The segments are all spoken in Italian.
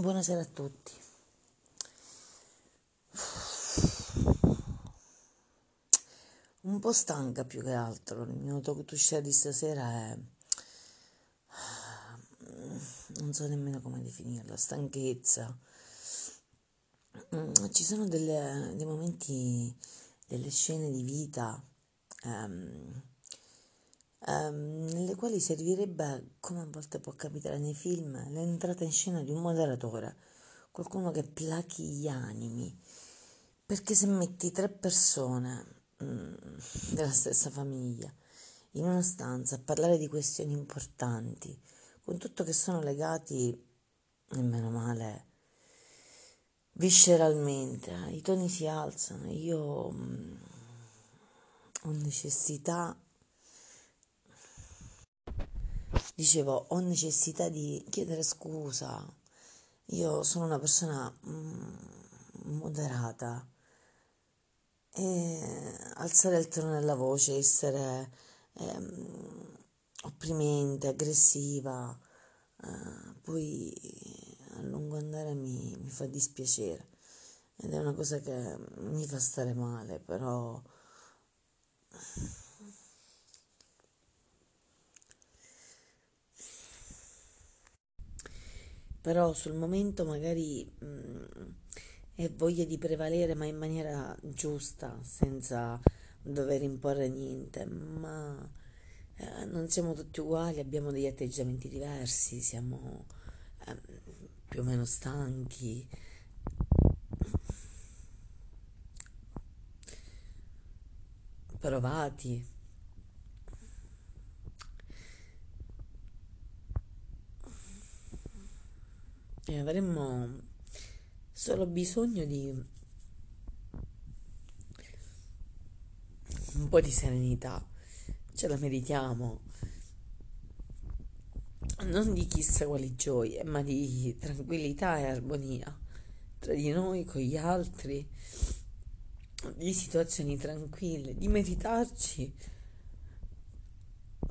Buonasera a tutti. Un po' stanca più che altro. Il mio talk di stasera è. non so nemmeno come definirla, stanchezza. Ci sono delle, dei momenti, delle scene di vita um, um, nelle quali servirebbe, come a volte può capitare nei film, l'entrata in scena di un moderatore, qualcuno che plachi gli animi, perché se metti tre persone mm, della stessa famiglia in una stanza a parlare di questioni importanti, con tutto che sono legati, nemmeno male, visceralmente, i toni si alzano, io mm, ho necessità dicevo, ho necessità di chiedere scusa. Io sono una persona mm, moderata e alzare il tono della voce, essere ehm, opprimente, aggressiva, eh, poi a lungo andare mi, mi fa dispiacere ed è una cosa che mi fa stare male, però però sul momento magari mh, mm, è voglia di prevalere ma in maniera giusta, senza dover imporre niente, ma eh, non siamo tutti uguali, abbiamo degli atteggiamenti diversi, siamo eh, più o meno stanchi. provati e avremmo solo bisogno di un po' di serenità, ce la meritiamo, non di chissà quali gioie, ma di tranquillità e armonia tra di noi, con gli altri, di situazioni tranquille, di meritarci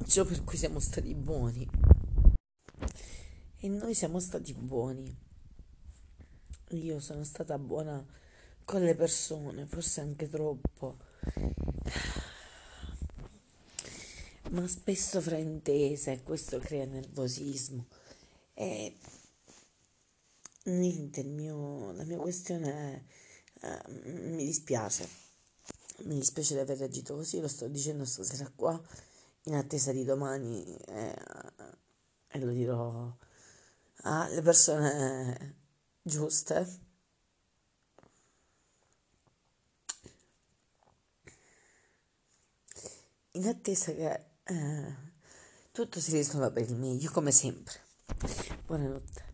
ciò per cui siamo stati buoni. E noi siamo stati buoni. Io sono stata buona con le persone, forse anche troppo. Ma spesso fraintesa e questo crea nervosismo. E niente, mio, la mia questione è, eh, mi dispiace. Mi dispiace di aver reagito così, lo sto dicendo stasera qua, in attesa di domani eh, e lo dirò alle persone giuste. In attesa che eh, tutto si risolva per il meglio, come sempre. Buonanotte.